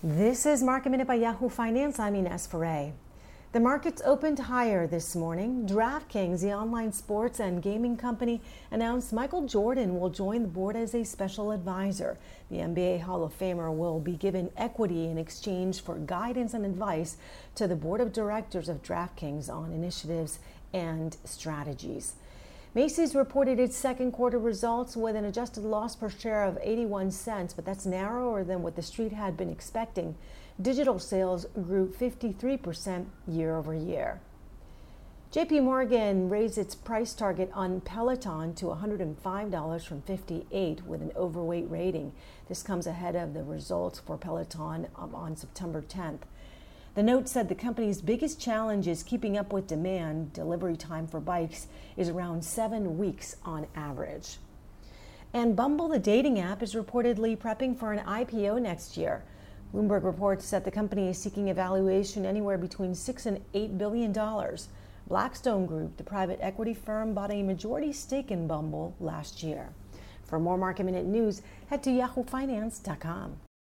This is Market Minute by Yahoo Finance. I'm Ines Ferre. The markets opened higher this morning. DraftKings, the online sports and gaming company, announced Michael Jordan will join the board as a special advisor. The NBA Hall of Famer will be given equity in exchange for guidance and advice to the board of directors of DraftKings on initiatives and strategies. Macy's reported its second quarter results with an adjusted loss per share of 81 cents, but that's narrower than what the street had been expecting. Digital sales grew 53% year over year. JP Morgan raised its price target on Peloton to $105 from 58 with an overweight rating. This comes ahead of the results for Peloton on September 10th. The note said the company's biggest challenge is keeping up with demand. Delivery time for bikes is around seven weeks on average. And Bumble, the dating app, is reportedly prepping for an IPO next year. Bloomberg reports that the company is seeking a valuation anywhere between six and eight billion dollars. Blackstone Group, the private equity firm, bought a majority stake in Bumble last year. For more market minute news, head to yahoofinance.com.